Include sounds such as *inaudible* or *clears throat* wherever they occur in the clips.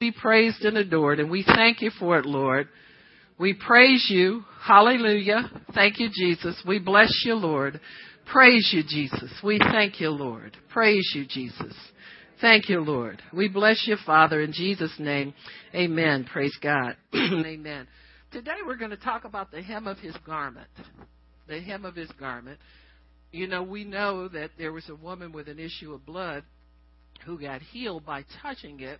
be praised and adored, and we thank you for it, Lord. We praise you. Hallelujah. Thank you, Jesus. We bless you, Lord. Praise you, Jesus. We thank you, Lord. Praise you, Jesus. Thank you, Lord. We bless you, Father, in Jesus' name. Amen. Praise God. *clears throat* Amen. Today we're going to talk about the hem of his garment. The hem of his garment. You know, we know that there was a woman with an issue of blood who got healed by touching it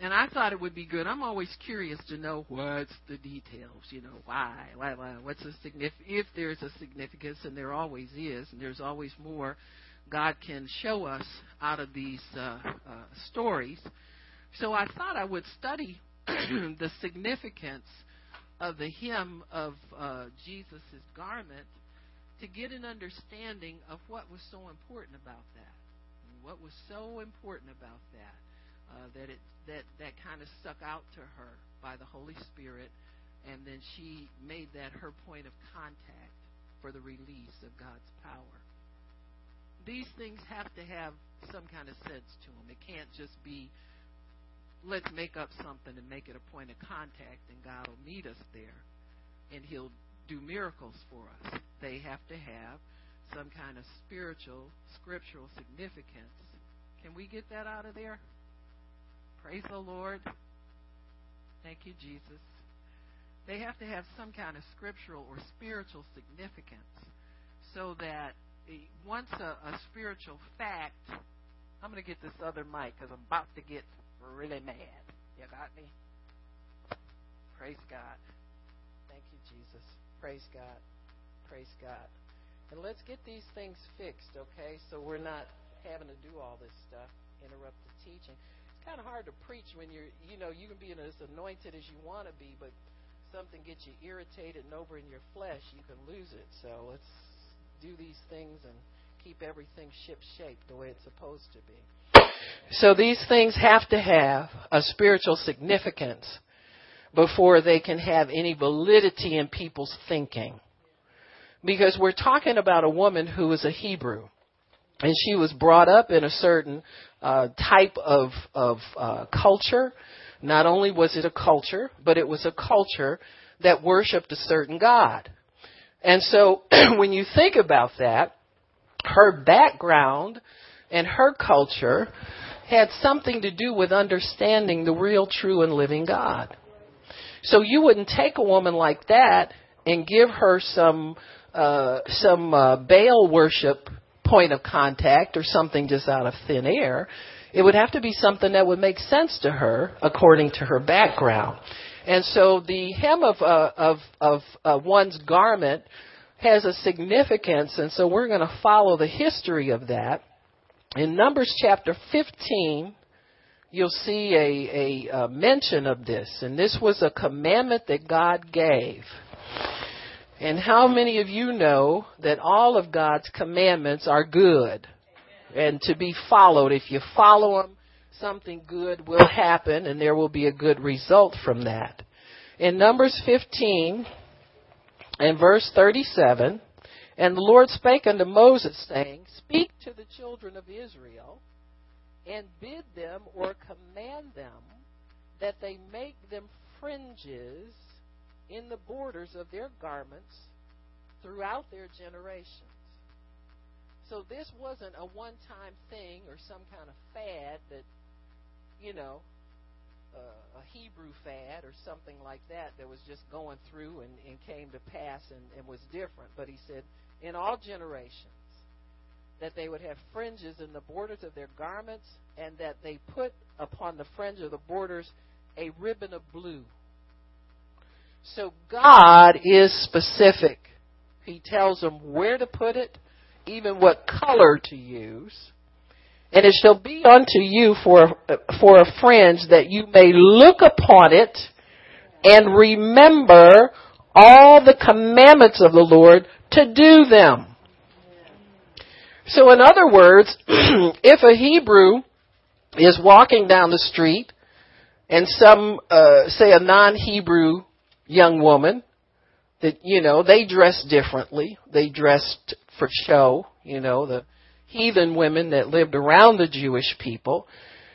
and I thought it would be good. I'm always curious to know what's the details. You know, why, why, why what's the significance? If there's a significance, and there always is, and there's always more, God can show us out of these uh, uh, stories. So I thought I would study *clears throat* the significance of the hem of uh, Jesus' garment to get an understanding of what was so important about that. What was so important about that uh, that it that that kind of stuck out to her by the Holy Spirit, and then she made that her point of contact for the release of God's power. These things have to have some kind of sense to them. It can't just be let's make up something and make it a point of contact, and God will meet us there, and He'll do miracles for us. They have to have some kind of spiritual, scriptural significance. Can we get that out of there? Praise the Lord. Thank you, Jesus. They have to have some kind of scriptural or spiritual significance so that eh, once a, a spiritual fact, I'm going to get this other mic because I'm about to get really mad. You got me? Praise God. Thank you, Jesus. Praise God. Praise God. And let's get these things fixed, okay? So we're not having to do all this stuff, interrupt the teaching kind of hard to preach when you're, you know, you can be as anointed as you want to be, but something gets you irritated and over in your flesh, you can lose it. So let's do these things and keep everything ship shape the way it's supposed to be. So these things have to have a spiritual significance before they can have any validity in people's thinking. Because we're talking about a woman who is a Hebrew and she was brought up in a certain uh, type of of uh, culture. Not only was it a culture, but it was a culture that worshipped a certain god. And so, *clears throat* when you think about that, her background and her culture had something to do with understanding the real, true, and living God. So you wouldn't take a woman like that and give her some uh, some uh, Baal worship point of contact or something just out of thin air. It would have to be something that would make sense to her according to her background. And so the hem of, uh, of, of uh, one's garment has a significance, and so we're going to follow the history of that. In Numbers chapter 15, you'll see a, a, a mention of this, and this was a commandment that God gave. And how many of you know that all of God's commandments are good and to be followed? If you follow them, something good will happen and there will be a good result from that. In Numbers 15 and verse 37, and the Lord spake unto Moses, saying, Speak to the children of Israel, and bid them or command them that they make them fringes in the borders of their garments throughout their generations. So this wasn't a one time thing or some kind of fad that, you know, uh, a Hebrew fad or something like that that was just going through and, and came to pass and, and was different. But he said, in all generations, that they would have fringes in the borders of their garments, and that they put upon the fringe of the borders a ribbon of blue so God is specific. He tells them where to put it, even what color to use. And it shall be unto you for, for a fringe that you may look upon it and remember all the commandments of the Lord to do them. So in other words, *clears throat* if a Hebrew is walking down the street and some, uh, say a non-Hebrew young woman that, you know, they dress differently. They dressed for show, you know, the heathen women that lived around the Jewish people.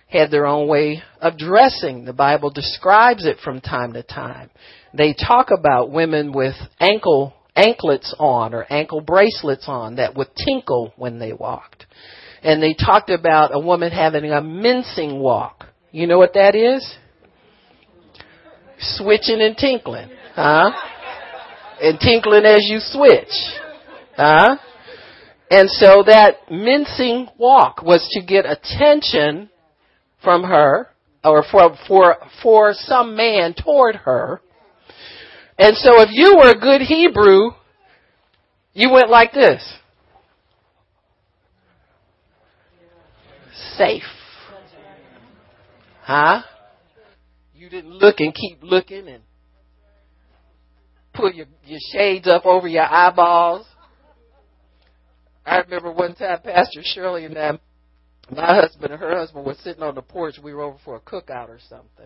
had their own way of dressing. The Bible describes it from time to time. They talk about women with ankle anklets on or ankle bracelets on that would tinkle when they walked. And they talked about a woman having a mincing walk. You know what that is? Switching and tinkling. Huh? And tinkling as you switch. Huh? And so that mincing walk was to get attention from her or for, for, for some man toward her. And so if you were a good Hebrew, you went like this. Safe. Huh? Didn't look and keep looking and put your, your shades up over your eyeballs. I remember one time Pastor Shirley and I my husband and her husband were sitting on the porch. We were over for a cookout or something.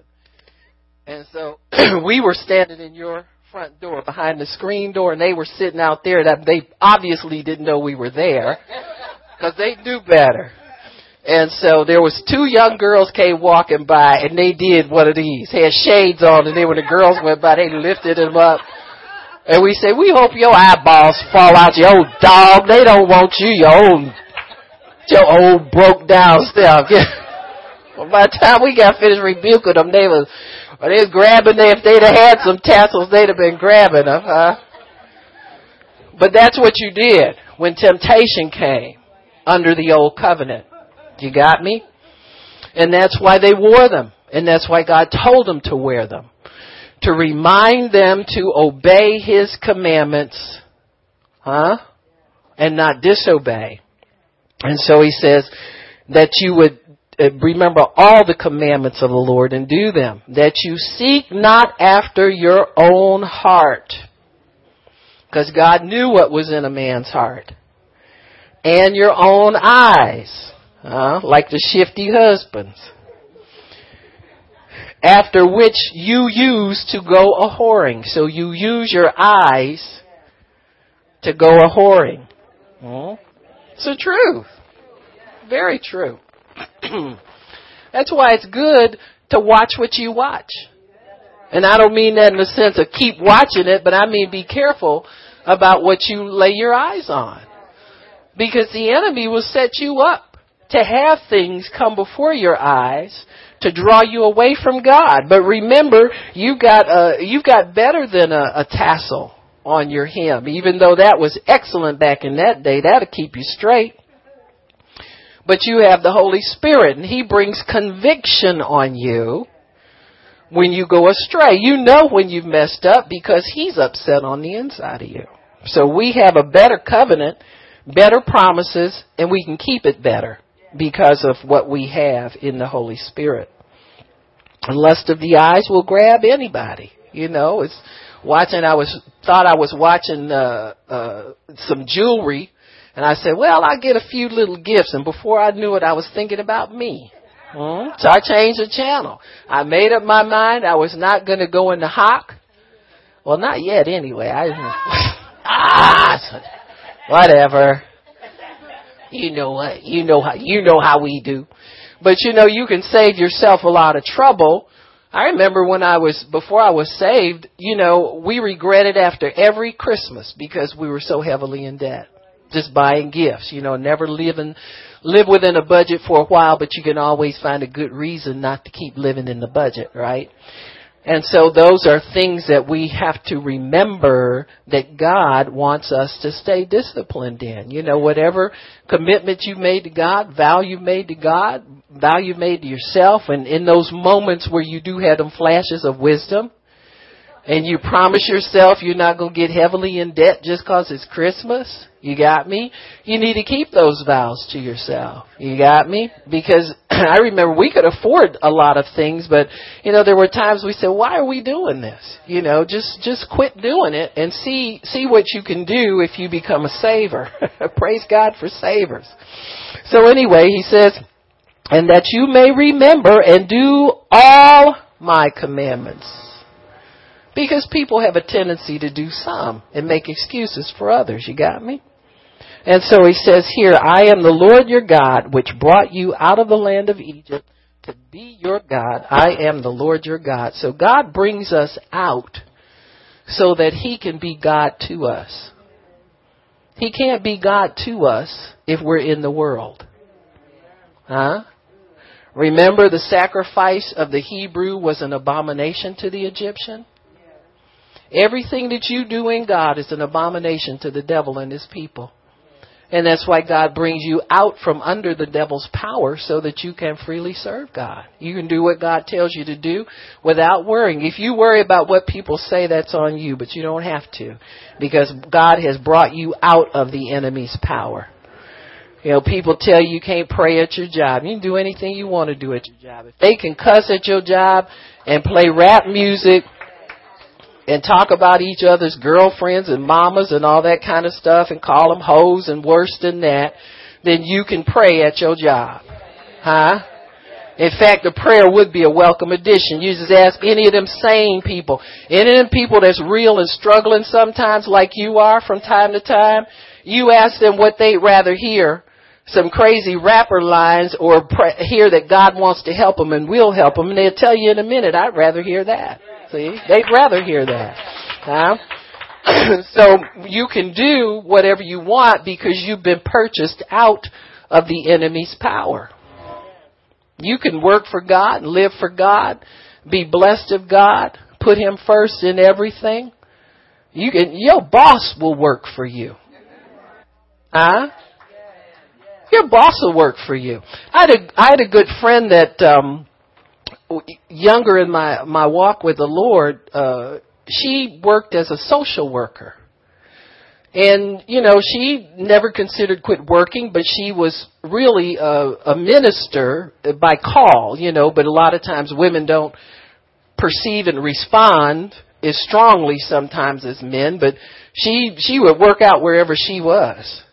And so *clears throat* we were standing in your front door behind the screen door and they were sitting out there that they obviously didn't know we were there because they knew better. And so there was two young girls came walking by and they did one of these, had shades on and then when the girls went by they lifted them up. And we said, we hope your eyeballs fall out, you old dog. They don't want you, your old your old broke down stuff. *laughs* well, by the time we got finished rebuking them, they was, well, they was grabbing them. If they'd have had some tassels, they'd have been grabbing them, huh? But that's what you did when temptation came under the old covenant. You got me? And that's why they wore them. And that's why God told them to wear them. To remind them to obey His commandments, huh? And not disobey. And so he says that you would uh, remember all the commandments of the Lord and do them. That you seek not after your own heart. Because God knew what was in a man's heart. And your own eyes. Uh, like the shifty husbands. After which you use to go a whoring. So you use your eyes to go a whoring. Hmm? It's the truth. Very true. *clears throat* That's why it's good to watch what you watch. And I don't mean that in the sense of keep watching it, but I mean be careful about what you lay your eyes on. Because the enemy will set you up to have things come before your eyes to draw you away from God. But remember, you got uh, you got better than a, a tassel on your hem. Even though that was excellent back in that day, that'll keep you straight. But you have the Holy Spirit and He brings conviction on you when you go astray. You know when you've messed up because He's upset on the inside of you. So we have a better covenant, better promises, and we can keep it better because of what we have in the Holy Spirit. Lust of the eyes will grab anybody. You know, it's watching. I was thought I was watching uh, uh, some jewelry, and I said, "Well, I get a few little gifts." And before I knew it, I was thinking about me. Hmm? So I changed the channel. I made up my mind I was not going to go in the hock. Well, not yet, anyway. I *laughs* ah, whatever. You know what? You know how you know how we do. But you know, you can save yourself a lot of trouble I remember when I was, before I was saved, you know, we regretted after every Christmas because we were so heavily in debt. Just buying gifts, you know, never living, live within a budget for a while, but you can always find a good reason not to keep living in the budget, right? And so those are things that we have to remember that God wants us to stay disciplined in. You know, whatever commitment you made to God, vow you made to God, vow you made to yourself, and in those moments where you do have them flashes of wisdom, and you promise yourself you're not going to get heavily in debt just because it's Christmas, you got me? You need to keep those vows to yourself. You got me? Because *clears throat* I remember we could afford a lot of things, but you know, there were times we said, why are we doing this? You know, just, just quit doing it and see, see what you can do if you become a saver. *laughs* Praise God for savers. So anyway, he says, and that you may remember and do all my commandments. Because people have a tendency to do some and make excuses for others. You got me? And so he says here, I am the Lord your God, which brought you out of the land of Egypt to be your God. I am the Lord your God. So God brings us out so that he can be God to us. He can't be God to us if we're in the world. Huh? Remember the sacrifice of the Hebrew was an abomination to the Egyptian? Everything that you do in God is an abomination to the devil and his people. And that's why God brings you out from under the devil's power so that you can freely serve God. You can do what God tells you to do without worrying. If you worry about what people say, that's on you, but you don't have to because God has brought you out of the enemy's power. You know, people tell you you can't pray at your job. You can do anything you want to do at your job. If they can cuss at your job and play rap music and talk about each other's girlfriends and mamas and all that kind of stuff and call them hoes and worse than that, then you can pray at your job. Huh? In fact, the prayer would be a welcome addition. You just ask any of them sane people, any of them people that's real and struggling sometimes like you are from time to time, you ask them what they'd rather hear. Some crazy rapper lines or pray, hear that God wants to help them and will help them and they'll tell you in a minute, I'd rather hear that. See? They'd rather hear that. Huh? *clears throat* so you can do whatever you want because you've been purchased out of the enemy's power. You can work for God, live for God, be blessed of God, put Him first in everything. You can, your boss will work for you. Huh? Your boss will work for you. I had a, I had a good friend that, um, younger in my my walk with the Lord, uh, she worked as a social worker. And, you know, she never considered quit working, but she was really a, a minister by call, you know, but a lot of times women don't perceive and respond as strongly sometimes as men, but she, she would work out wherever she was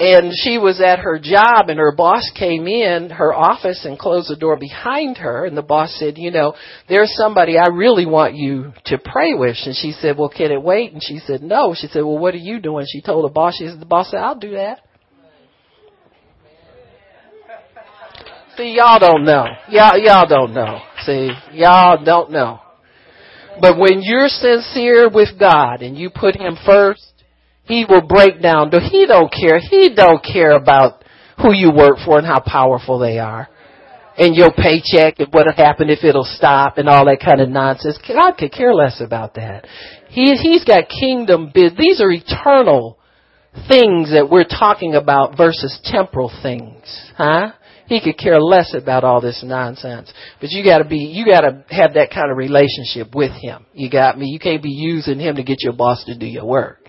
and she was at her job and her boss came in her office and closed the door behind her and the boss said, you know, there's somebody I really want you to pray with. And she said, well, can it wait? And she said, no. She said, well, what are you doing? She told the boss, she said, the boss said, I'll do that. See, y'all don't know. Y'all, y'all don't know. See, y'all don't know. But when you're sincere with God and you put Him first, he will break down. He don't care. He don't care about who you work for and how powerful they are. And your paycheck and what'll happen if it'll stop and all that kind of nonsense. God could care less about that. He, he's got kingdom biz. These are eternal things that we're talking about versus temporal things. Huh? He could care less about all this nonsense. But you gotta be, you gotta have that kind of relationship with him. You got me? You can't be using him to get your boss to do your work.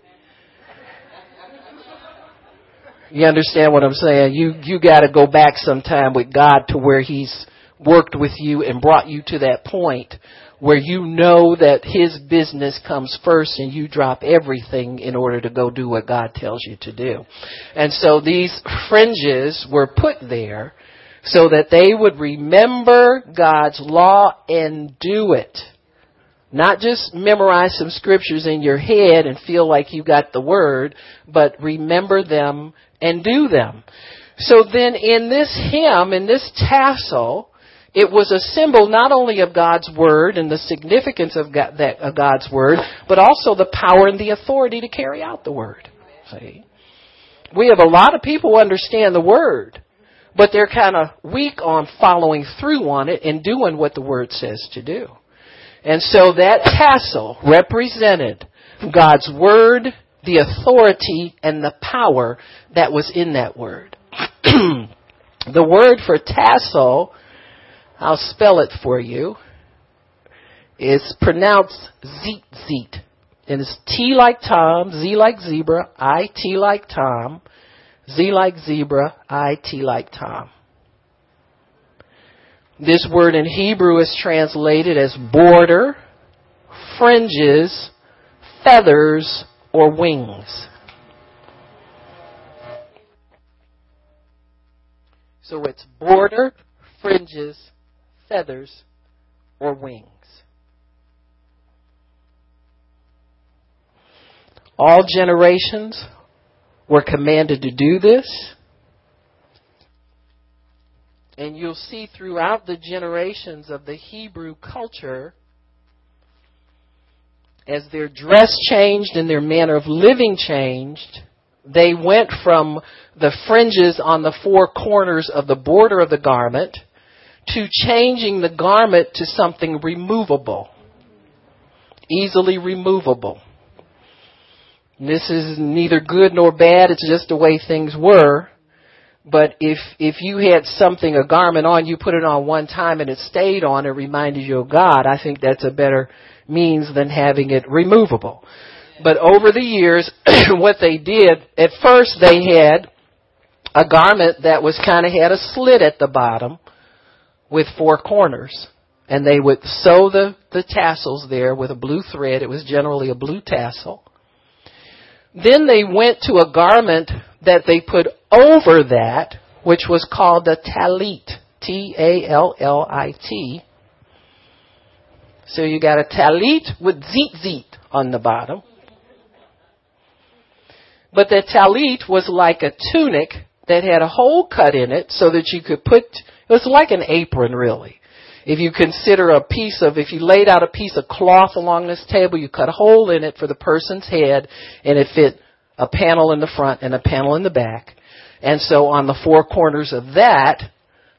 You understand what I'm saying? You you got to go back sometime with God to where He's worked with you and brought you to that point where you know that His business comes first and you drop everything in order to go do what God tells you to do. And so these fringes were put there so that they would remember God's law and do it. Not just memorize some scriptures in your head and feel like you got the word, but remember them and do them. So then in this hymn, in this tassel, it was a symbol not only of God's word and the significance of, God, that, of God's word, but also the power and the authority to carry out the word. See? We have a lot of people who understand the word, but they're kind of weak on following through on it and doing what the word says to do. And so that tassel represented God's word the authority and the power that was in that word. *clears throat* the word for tassel, I'll spell it for you, is pronounced zeet zeet. And it's T like Tom, Z like zebra, I T like Tom, Z like zebra, I T like Tom. This word in Hebrew is translated as border, fringes, feathers, or wings. So it's border, fringes, feathers, or wings. All generations were commanded to do this. And you'll see throughout the generations of the Hebrew culture, as their dress changed and their manner of living changed, they went from the fringes on the four corners of the border of the garment to changing the garment to something removable, easily removable. This is neither good nor bad, it's just the way things were. But if if you had something, a garment on, you put it on one time and it stayed on, it reminded you of God. I think that's a better means than having it removable. But over the years, *clears throat* what they did, at first they had a garment that was kind of had a slit at the bottom with four corners. And they would sew the, the tassels there with a blue thread. It was generally a blue tassel. Then they went to a garment that they put over that, which was called a tallit. T-A-L-L-I-T. So you got a tallit with zit zit on the bottom. But the tallit was like a tunic that had a hole cut in it so that you could put, it was like an apron really. If you consider a piece of, if you laid out a piece of cloth along this table, you cut a hole in it for the person's head and it fit a panel in the front and a panel in the back. And so on the four corners of that,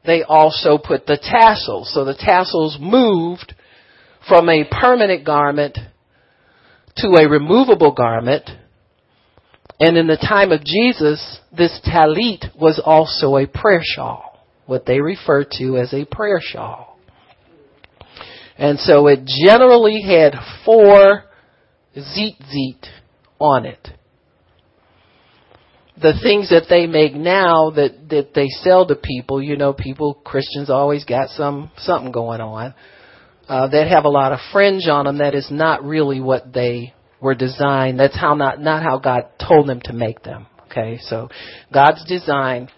they also put the tassels. So the tassels moved from a permanent garment to a removable garment and in the time of Jesus, this tallit was also a prayer shawl, what they refer to as a prayer shawl. And so it generally had four zit on it. The things that they make now that, that they sell to people, you know, people, Christians always got some, something going on, uh, that have a lot of fringe on them that is not really what they were designed. That's how not, not how God told them to make them. Okay, so God's design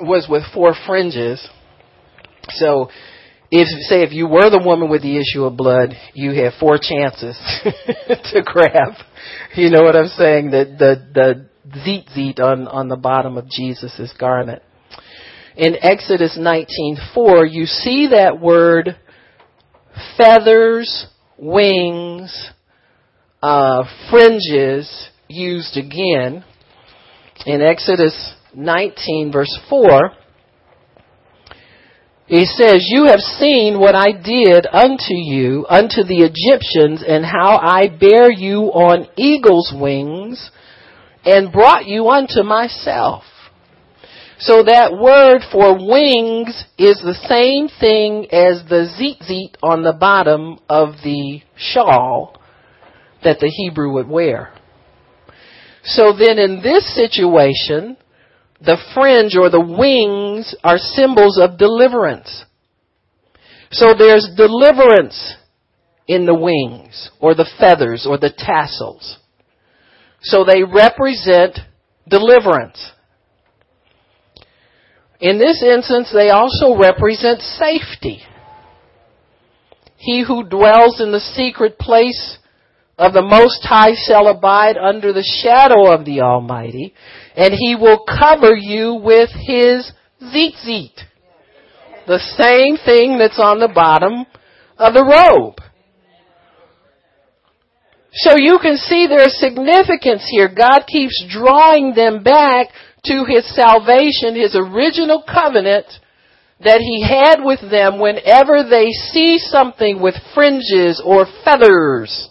was with four fringes. So if say if you were the woman with the issue of blood, you had four chances *laughs* to grab. You know what I'm saying? The the the zit zit on on the bottom of Jesus's garment. In Exodus 19:4, you see that word feathers, wings, uh, fringes used again in Exodus 19 verse 4. He says, You have seen what I did unto you, unto the Egyptians, and how I bare you on eagle's wings, and brought you unto myself. So that word for wings is the same thing as the zit zit on the bottom of the shawl that the Hebrew would wear. So then in this situation, the fringe or the wings are symbols of deliverance. So there's deliverance in the wings or the feathers or the tassels. So they represent deliverance. In this instance, they also represent safety. He who dwells in the secret place of the Most High shall abide under the shadow of the Almighty, and He will cover you with His zit The same thing that's on the bottom of the robe. So you can see there's significance here. God keeps drawing them back to His salvation, His original covenant that He had with them whenever they see something with fringes or feathers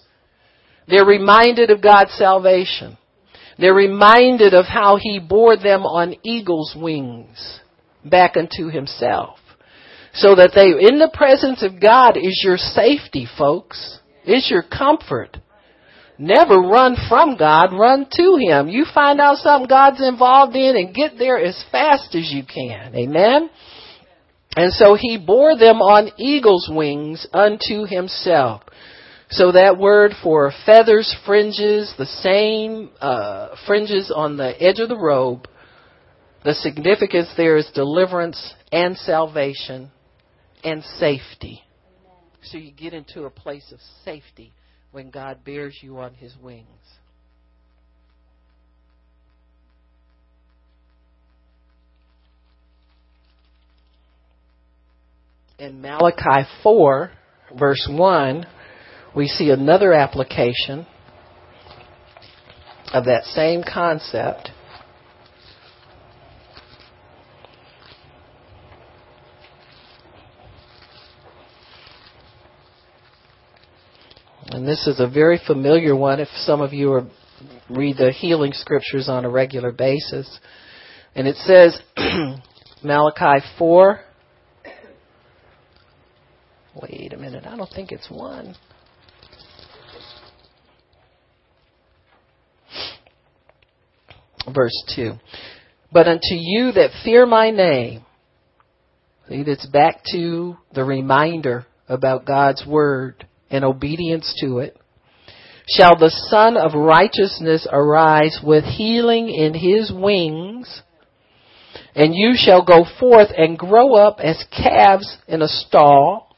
they're reminded of God's salvation. They're reminded of how He bore them on eagle's wings back unto Himself. So that they, in the presence of God is your safety, folks. Is your comfort. Never run from God, run to Him. You find out something God's involved in and get there as fast as you can. Amen? And so He bore them on eagle's wings unto Himself. So that word for feathers, fringes, the same uh, fringes on the edge of the robe, the significance there is deliverance and salvation and safety. So you get into a place of safety when God bears you on his wings. In Malachi 4, verse 1, we see another application of that same concept. And this is a very familiar one if some of you are, read the healing scriptures on a regular basis. And it says, *clears throat* Malachi 4. Wait a minute, I don't think it's 1. Verse 2. But unto you that fear my name, see, that's back to the reminder about God's word and obedience to it, shall the Son of Righteousness arise with healing in his wings, and you shall go forth and grow up as calves in a stall,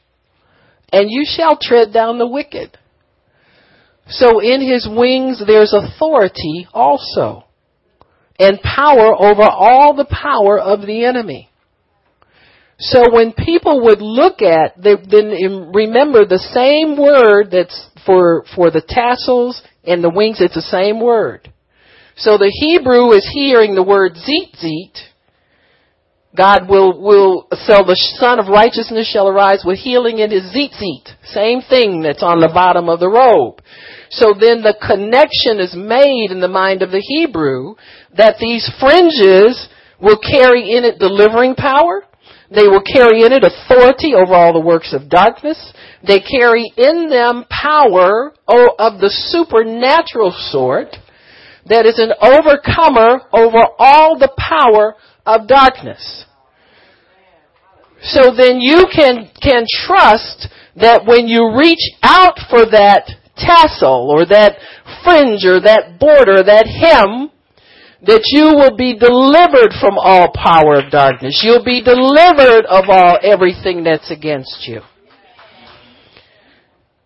and you shall tread down the wicked. So in his wings there's authority also, and power over all the power of the enemy. So when people would look at, they then remember the same word that's for, for the tassels and the wings, it's the same word. So the Hebrew is hearing the word zitzit. God will, will, so the Son of Righteousness shall arise with healing in his zitzit. Same thing that's on the bottom of the robe. So then the connection is made in the mind of the Hebrew that these fringes will carry in it delivering power they will carry in it authority over all the works of darkness. They carry in them power oh, of the supernatural sort that is an overcomer over all the power of darkness. So then you can, can trust that when you reach out for that tassel or that fringe or that border, that hem, that you will be delivered from all power of darkness. You'll be delivered of all everything that's against you.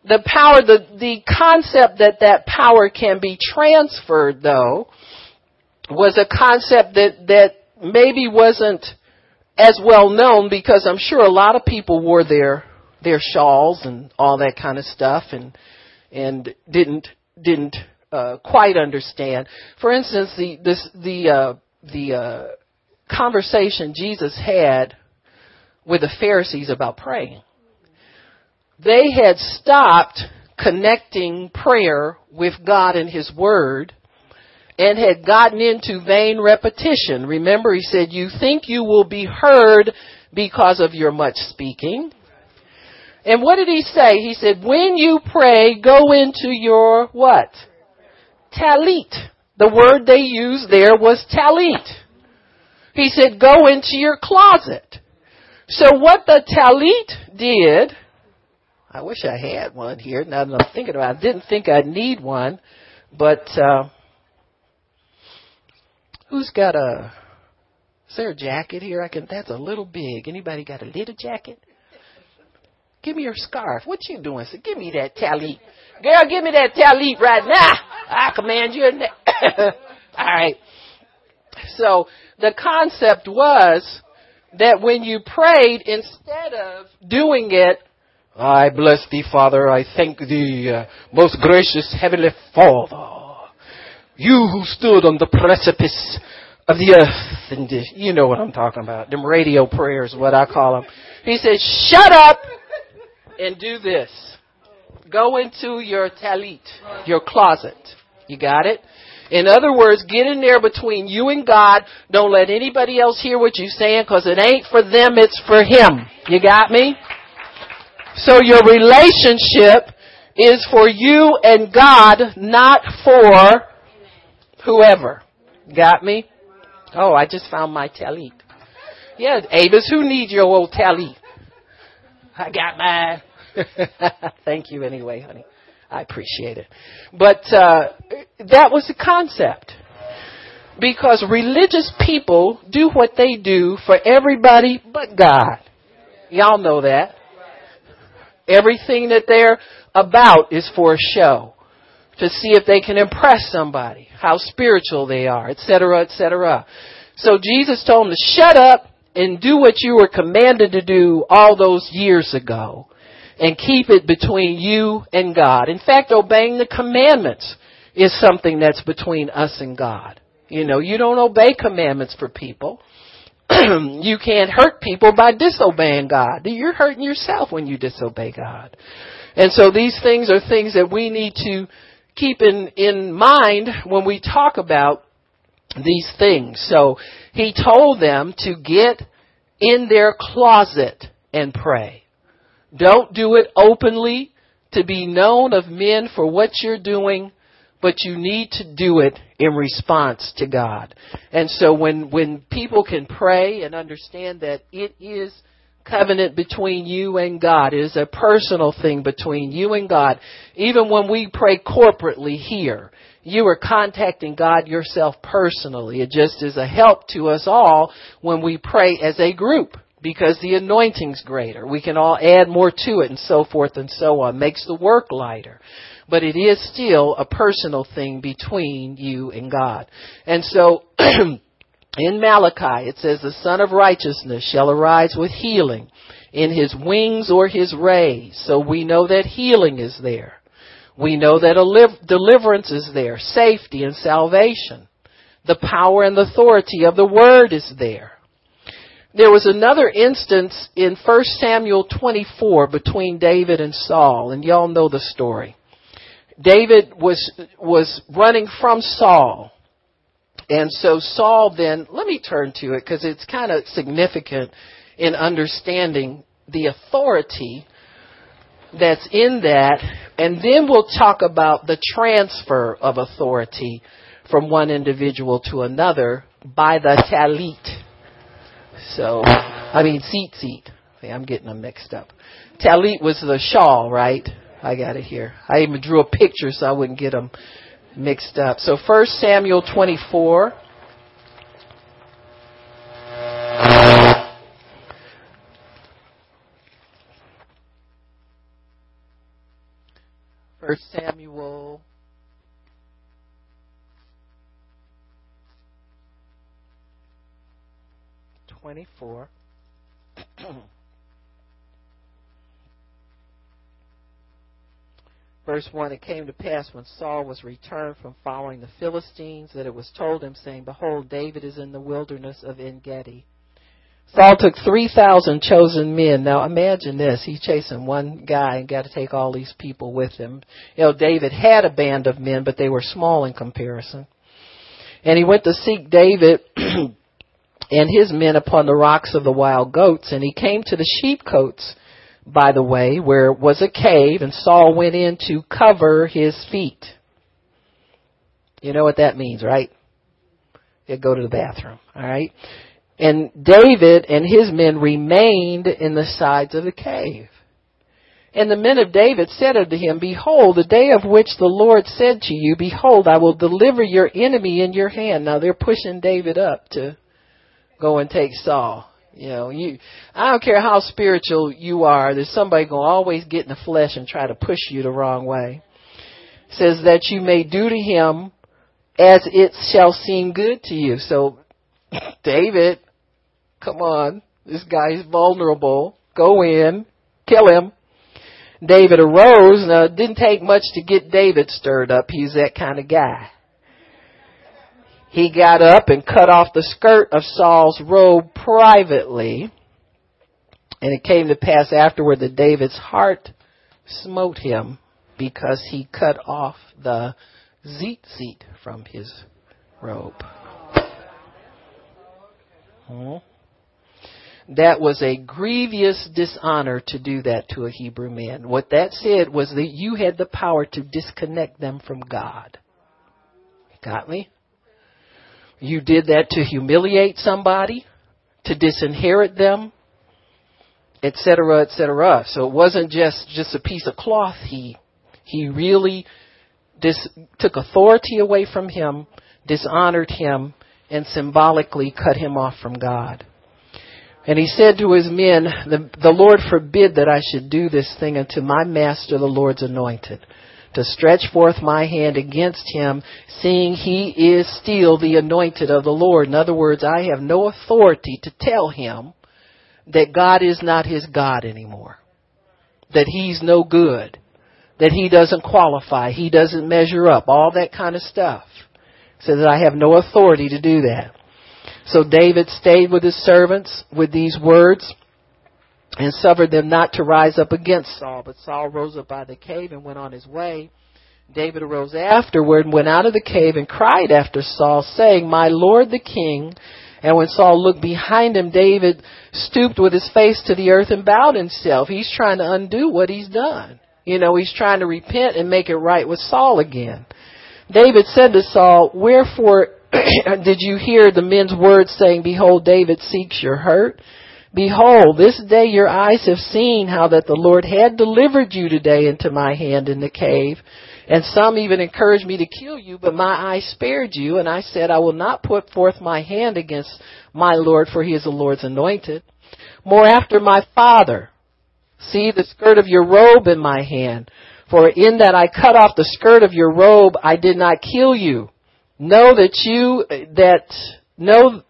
The power, the, the concept that that power can be transferred though, was a concept that, that maybe wasn't as well known because I'm sure a lot of people wore their, their shawls and all that kind of stuff and, and didn't, didn't uh, quite understand. For instance, the this, the uh, the uh, conversation Jesus had with the Pharisees about praying. They had stopped connecting prayer with God and His Word and had gotten into vain repetition. Remember, he said, you think you will be heard because of your much speaking. And what did he say? He said, when you pray, go into your what? Talit. The word they used there was tallit. He said, go into your closet. So what the tallit did, I wish I had one here now that I'm thinking about it. I didn't think I'd need one, but, uh, who's got a, is there a jacket here? I can, that's a little big. Anybody got a little jacket? Give me your scarf. What you doing? So give me that talit. Girl, give me that tallit right now. I command you. *coughs* All right. So the concept was that when you prayed, instead of doing it, I bless thee, Father. I thank thee, uh, most gracious heavenly Father. You who stood on the precipice of the earth, and you know what I'm talking about. Them radio prayers, what I call them. He said, "Shut up and do this." Go into your tallit, your closet. You got it? In other words, get in there between you and God. Don't let anybody else hear what you're saying because it ain't for them, it's for Him. You got me? So your relationship is for you and God, not for whoever. Got me? Oh, I just found my tallit. Yeah, Avis, who needs your old tallit? I got mine. *laughs* Thank you anyway, honey. I appreciate it. But uh, that was the concept. Because religious people do what they do for everybody but God. Y'all know that. Everything that they're about is for a show. To see if they can impress somebody, how spiritual they are, etc., etc. So Jesus told them to shut up and do what you were commanded to do all those years ago and keep it between you and God. In fact, obeying the commandments is something that's between us and God. You know, you don't obey commandments for people. *clears throat* you can't hurt people by disobeying God. You're hurting yourself when you disobey God. And so these things are things that we need to keep in, in mind when we talk about these things. So he told them to get in their closet and pray. Don't do it openly to be known of men for what you're doing, but you need to do it in response to God. And so when, when people can pray and understand that it is covenant between you and God, it is a personal thing between you and God, even when we pray corporately here, you are contacting God yourself personally. It just is a help to us all when we pray as a group because the anointing's greater. We can all add more to it and so forth and so on. Makes the work lighter. But it is still a personal thing between you and God. And so, *clears throat* in Malachi, it says, the Son of Righteousness shall arise with healing in his wings or his rays. So we know that healing is there. We know that deliverance is there, safety and salvation. The power and authority of the word is there. There was another instance in 1 Samuel 24 between David and Saul, and y'all know the story. David was, was running from Saul. And so Saul then, let me turn to it because it's kind of significant in understanding the authority that's in that. And then we'll talk about the transfer of authority from one individual to another by the tallit. So, I mean, seat, seat. See, I'm getting them mixed up. Tallit was the shawl, right? I got it here. I even drew a picture so I wouldn't get them mixed up. So, First Samuel 24. First Samuel 24. *clears throat* Verse 1 It came to pass when Saul was returned from following the Philistines that it was told him, saying, Behold, David is in the wilderness of En Gedi. Saul took 3,000 chosen men. Now imagine this. He's chasing one guy and got to take all these people with him. You know, David had a band of men, but they were small in comparison. And he went to seek David *clears throat* and his men upon the rocks of the wild goats. And he came to the sheepcotes, by the way, where was a cave, and Saul went in to cover his feet. You know what that means, right? You go to the bathroom, alright? And David and his men remained in the sides of the cave. And the men of David said unto him, Behold, the day of which the Lord said to you, Behold, I will deliver your enemy in your hand. Now they're pushing David up to go and take Saul. You know, you I don't care how spiritual you are, there's somebody gonna always get in the flesh and try to push you the wrong way. It says that you may do to him as it shall seem good to you. So *coughs* David, come on, this guy's vulnerable. Go in, kill him. David arose. Now, it didn't take much to get David stirred up. He's that kind of guy he got up and cut off the skirt of Saul's robe privately. And it came to pass afterward that David's heart smote him because he cut off the tzitzit from his robe. Hmm? That was a grievous dishonor to do that to a Hebrew man. What that said was that you had the power to disconnect them from God. Got me? You did that to humiliate somebody, to disinherit them, etc., etc. So it wasn't just just a piece of cloth. He he really dis, took authority away from him, dishonored him, and symbolically cut him off from God. And he said to his men, the, the Lord forbid that I should do this thing unto my master, the Lord's anointed. To stretch forth my hand against him, seeing he is still the anointed of the Lord. In other words, I have no authority to tell him that God is not his God anymore. That he's no good. That he doesn't qualify. He doesn't measure up. All that kind of stuff. So that I have no authority to do that. So David stayed with his servants with these words and suffered them not to rise up against Saul. But Saul rose up by the cave and went on his way. David arose afterward and went out of the cave and cried after Saul, saying, My lord the king. And when Saul looked behind him, David stooped with his face to the earth and bowed himself. He's trying to undo what he's done. You know, he's trying to repent and make it right with Saul again. David said to Saul, Wherefore *clears throat* did you hear the men's words saying, Behold, David seeks your hurt? Behold, this day your eyes have seen how that the Lord had delivered you today into my hand in the cave. And some even encouraged me to kill you, but my eye spared you. And I said, I will not put forth my hand against my Lord, for he is the Lord's anointed. More after my father, see the skirt of your robe in my hand. For in that I cut off the skirt of your robe, I did not kill you. Know that you, that, know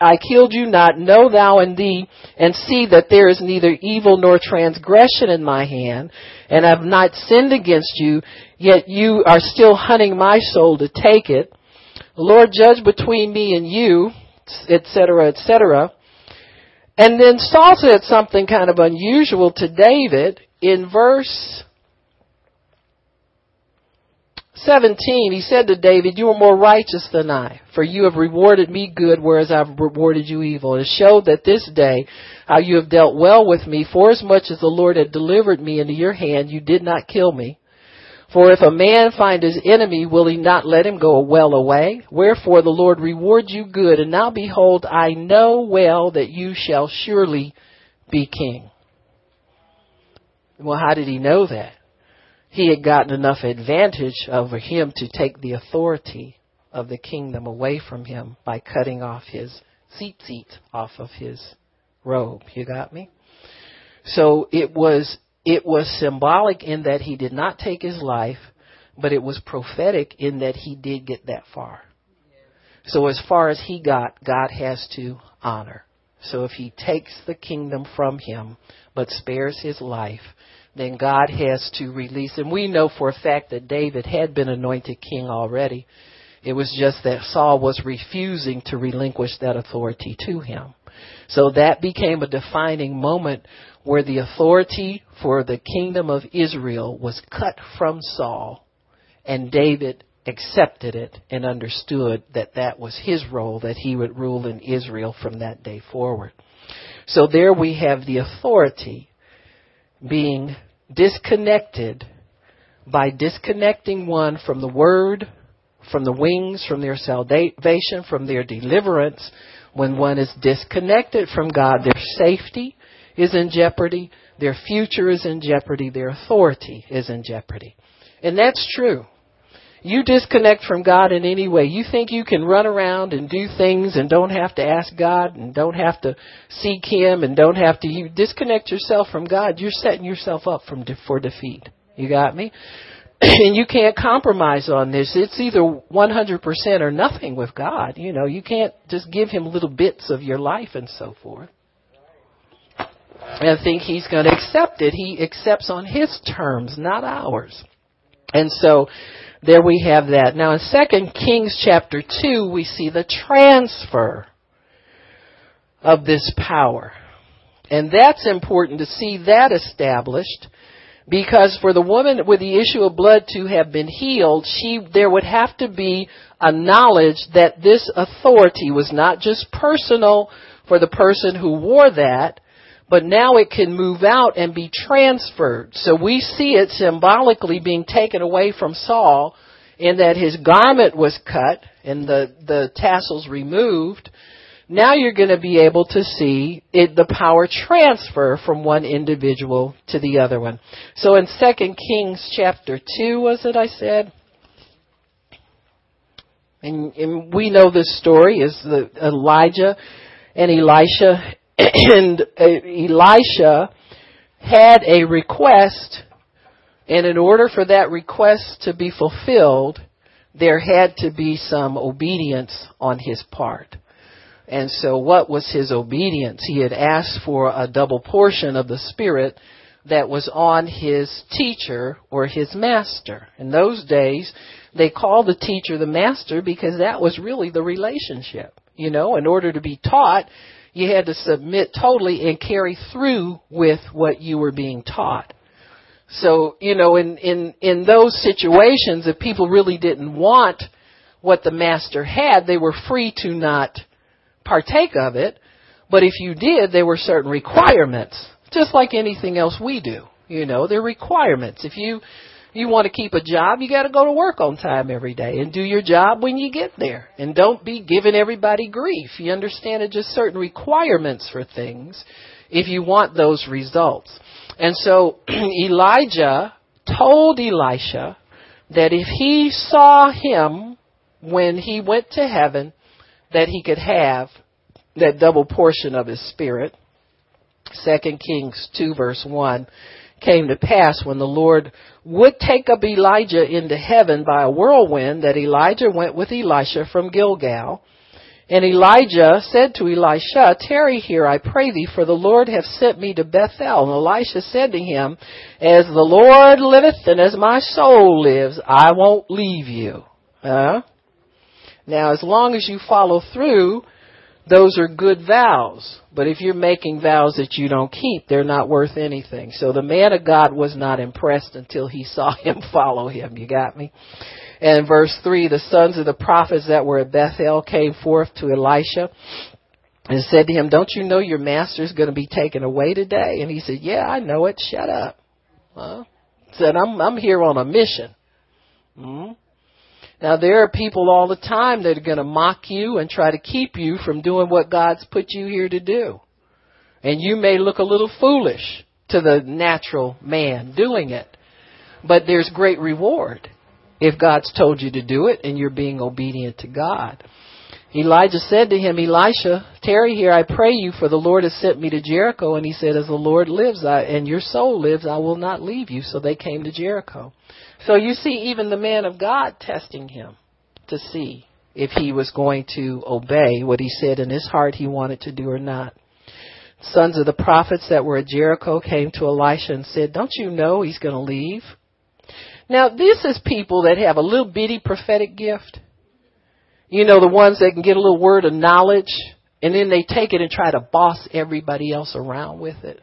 I killed you not, know thou and thee, and see that there is neither evil nor transgression in my hand, and I have not sinned against you, yet you are still hunting my soul to take it. Lord, judge between me and you, etc., etc. And then Saul said something kind of unusual to David in verse 17, he said to David, You are more righteous than I, for you have rewarded me good, whereas I've rewarded you evil. And it showed that this day how you have dealt well with me, for as much as the Lord had delivered me into your hand, you did not kill me. For if a man find his enemy, will he not let him go well away? Wherefore the Lord reward you good, and now behold, I know well that you shall surely be king. Well, how did he know that? He had gotten enough advantage over him to take the authority of the kingdom away from him by cutting off his seat seat off of his robe. You got me? So it was it was symbolic in that he did not take his life, but it was prophetic in that he did get that far. So as far as he got, God has to honor. So if he takes the kingdom from him but spares his life, then God has to release. And we know for a fact that David had been anointed king already. It was just that Saul was refusing to relinquish that authority to him. So that became a defining moment where the authority for the kingdom of Israel was cut from Saul and David accepted it and understood that that was his role, that he would rule in Israel from that day forward. So there we have the authority being disconnected by disconnecting one from the word, from the wings, from their salvation, from their deliverance. When one is disconnected from God, their safety is in jeopardy, their future is in jeopardy, their authority is in jeopardy. And that's true. You disconnect from God in any way. You think you can run around and do things and don't have to ask God and don't have to seek Him and don't have to, you disconnect yourself from God, you're setting yourself up from, for defeat. You got me? *clears throat* and you can't compromise on this. It's either 100% or nothing with God. You know, you can't just give Him little bits of your life and so forth. And think He's going to accept it. He accepts on His terms, not ours. And so, there we have that. Now in 2 Kings chapter 2, we see the transfer of this power. And that's important to see that established because for the woman with the issue of blood to have been healed, she, there would have to be a knowledge that this authority was not just personal for the person who wore that, but now it can move out and be transferred. So we see it symbolically being taken away from Saul in that his garment was cut and the, the tassels removed. Now you're going to be able to see it, the power transfer from one individual to the other one. So in 2 Kings chapter 2, was it I said? And, and we know this story is the Elijah and Elisha *coughs* and uh, Elisha had a request And in order for that request to be fulfilled, there had to be some obedience on his part. And so what was his obedience? He had asked for a double portion of the Spirit that was on his teacher or his master. In those days, they called the teacher the master because that was really the relationship. You know, in order to be taught, you had to submit totally and carry through with what you were being taught. So, you know, in, in, in those situations, if people really didn't want what the master had, they were free to not partake of it. But if you did, there were certain requirements, just like anything else we do. You know, there are requirements. If you you want to keep a job, you got to go to work on time every day and do your job when you get there. And don't be giving everybody grief. You understand it just certain requirements for things if you want those results. And so *clears throat* Elijah told Elisha that if he saw him when he went to heaven, that he could have that double portion of his spirit. Second Kings 2 verse 1 came to pass when the Lord would take up Elijah into heaven by a whirlwind that Elijah went with Elisha from Gilgal. And Elijah said to Elisha, Tarry here, I pray thee, for the Lord hath sent me to Bethel. And Elisha said to him, As the Lord liveth and as my soul lives, I won't leave you. Huh? Now, as long as you follow through, those are good vows. But if you're making vows that you don't keep, they're not worth anything. So the man of God was not impressed until he saw *laughs* him follow him. You got me? And verse 3, the sons of the prophets that were at Bethel came forth to Elisha and said to him, Don't you know your master's going to be taken away today? And he said, Yeah, I know it. Shut up. Well, said, I'm, I'm here on a mission. hmm now there are people all the time that are going to mock you and try to keep you from doing what God's put you here to do. And you may look a little foolish to the natural man doing it. But there's great reward if God's told you to do it and you're being obedient to God. Elijah said to him, Elisha, tarry here, I pray you, for the Lord has sent me to Jericho. And he said, As the Lord lives I, and your soul lives, I will not leave you. So they came to Jericho. So you see even the man of God testing him to see if he was going to obey what he said in his heart he wanted to do or not. Sons of the prophets that were at Jericho came to Elisha and said, Don't you know he's going to leave? Now, this is people that have a little bitty prophetic gift. You know, the ones that can get a little word of knowledge and then they take it and try to boss everybody else around with it.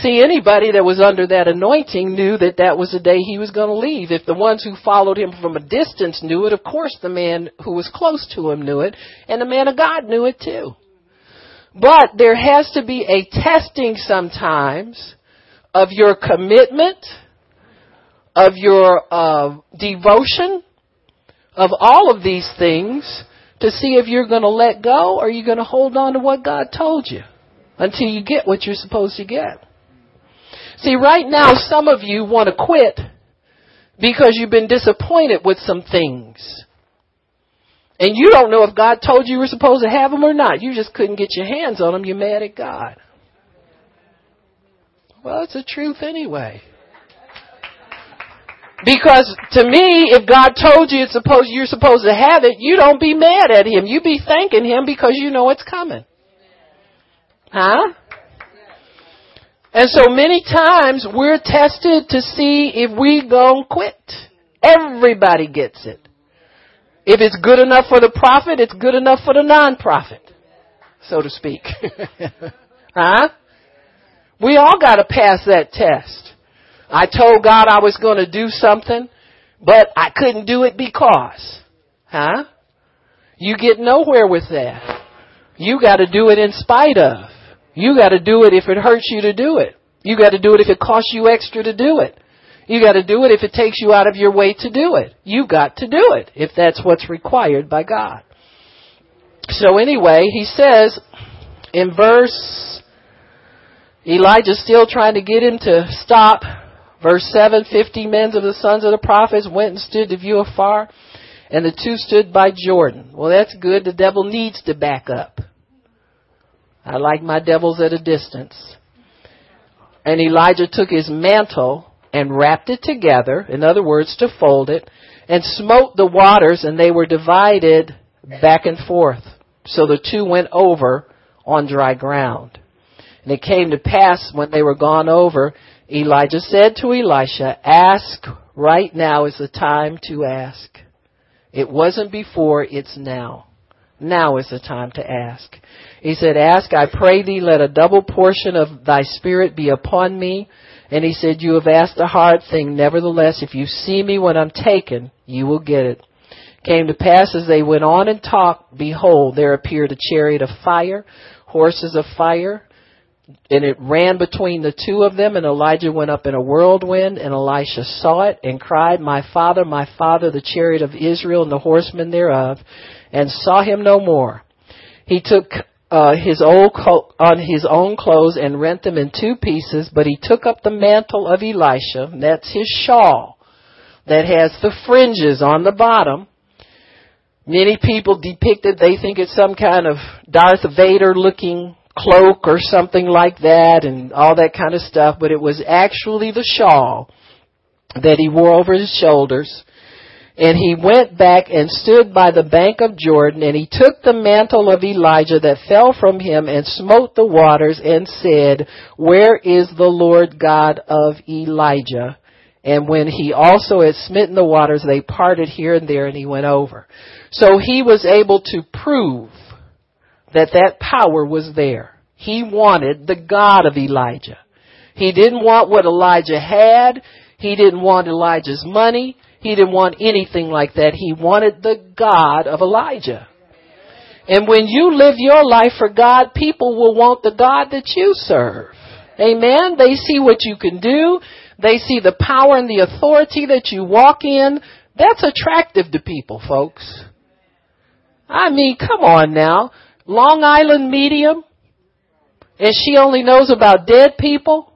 See, anybody that was under that anointing knew that that was the day he was going to leave. If the ones who followed him from a distance knew it, of course the man who was close to him knew it, and the man of God knew it too. But there has to be a testing sometimes of your commitment, of your uh, devotion, of all of these things to see if you're going to let go or you're going to hold on to what God told you until you get what you're supposed to get. See, right now, some of you want to quit because you've been disappointed with some things. And you don't know if God told you you were supposed to have them or not. You just couldn't get your hands on them. You're mad at God. Well, it's the truth anyway. Because to me, if God told you it's supposed you're supposed to have it, you don't be mad at him. You be thanking him because you know it's coming. Huh? And so many times we're tested to see if we gon' quit. Everybody gets it. If it's good enough for the prophet, it's good enough for the non-prophet, so to speak. *laughs* huh? We all gotta pass that test. I told God I was gonna do something, but I couldn't do it because. Huh? You get nowhere with that. You gotta do it in spite of. You got to do it if it hurts you to do it. You got to do it if it costs you extra to do it. You got to do it if it takes you out of your way to do it. You got to do it if that's what's required by God. So anyway, he says in verse Elijah's still trying to get him to stop. Verse 7, 50 men of the sons of the prophets went and stood to view afar, and the two stood by Jordan. Well, that's good. The devil needs to back up. I like my devils at a distance. And Elijah took his mantle and wrapped it together, in other words, to fold it, and smote the waters, and they were divided back and forth. So the two went over on dry ground. And it came to pass when they were gone over, Elijah said to Elisha, Ask right now is the time to ask. It wasn't before, it's now. Now is the time to ask. He said, Ask, I pray thee, let a double portion of thy spirit be upon me. And he said, You have asked a hard thing. Nevertheless, if you see me when I'm taken, you will get it. Came to pass as they went on and talked, behold, there appeared a chariot of fire, horses of fire, and it ran between the two of them, and Elijah went up in a whirlwind, and Elisha saw it, and cried, My father, my father, the chariot of Israel, and the horsemen thereof, and saw him no more. He took uh, his old co- on his own clothes and rent them in two pieces, but he took up the mantle of Elisha, that's his shawl, that has the fringes on the bottom. Many people depict it, they think it's some kind of Darth Vader looking cloak or something like that and all that kind of stuff, but it was actually the shawl that he wore over his shoulders and he went back and stood by the bank of Jordan, and he took the mantle of Elijah that fell from him and smote the waters and said, Where is the Lord God of Elijah? And when he also had smitten the waters, they parted here and there, and he went over. So he was able to prove that that power was there. He wanted the God of Elijah. He didn't want what Elijah had. He didn't want Elijah's money. He didn't want anything like that. He wanted the God of Elijah. And when you live your life for God, people will want the God that you serve. Amen. They see what you can do. They see the power and the authority that you walk in. That's attractive to people, folks. I mean, come on now. Long Island medium, and she only knows about dead people.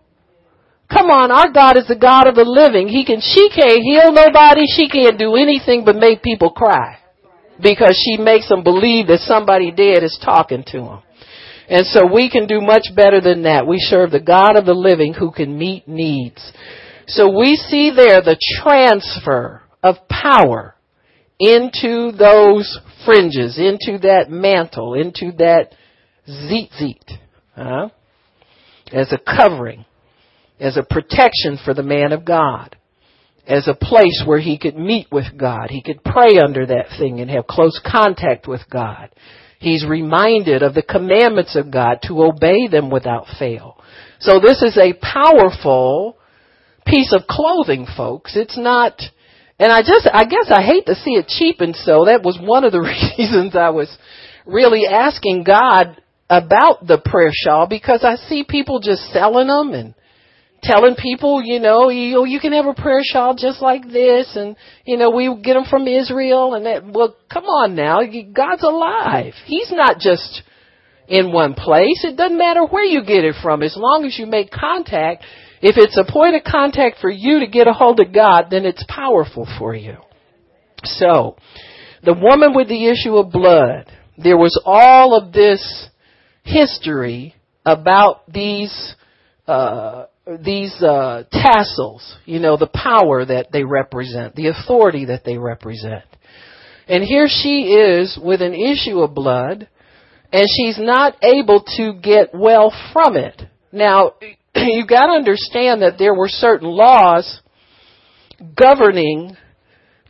Come on, our God is the God of the living. He can, she can't heal nobody. She can't do anything but make people cry. Because she makes them believe that somebody dead is talking to them. And so we can do much better than that. We serve the God of the living who can meet needs. So we see there the transfer of power into those fringes, into that mantle, into that tzitzit, uh, as a covering as a protection for the man of God, as a place where he could meet with God. He could pray under that thing and have close contact with God. He's reminded of the commandments of God to obey them without fail. So this is a powerful piece of clothing, folks. It's not, and I just, I guess I hate to see it cheapened so. That was one of the *laughs* reasons I was really asking God about the prayer shawl because I see people just selling them and telling people, you know, you, oh, you can have a prayer shawl just like this, and you know, we get them from Israel, and that. Well, come on now, God's alive. He's not just in one place. It doesn't matter where you get it from, as long as you make contact. If it's a point of contact for you to get a hold of God, then it's powerful for you. So, the woman with the issue of blood, there was all of this history about these uh, these uh, tassels, you know, the power that they represent, the authority that they represent. And here she is with an issue of blood, and she's not able to get well from it. Now, *clears throat* you've got to understand that there were certain laws governing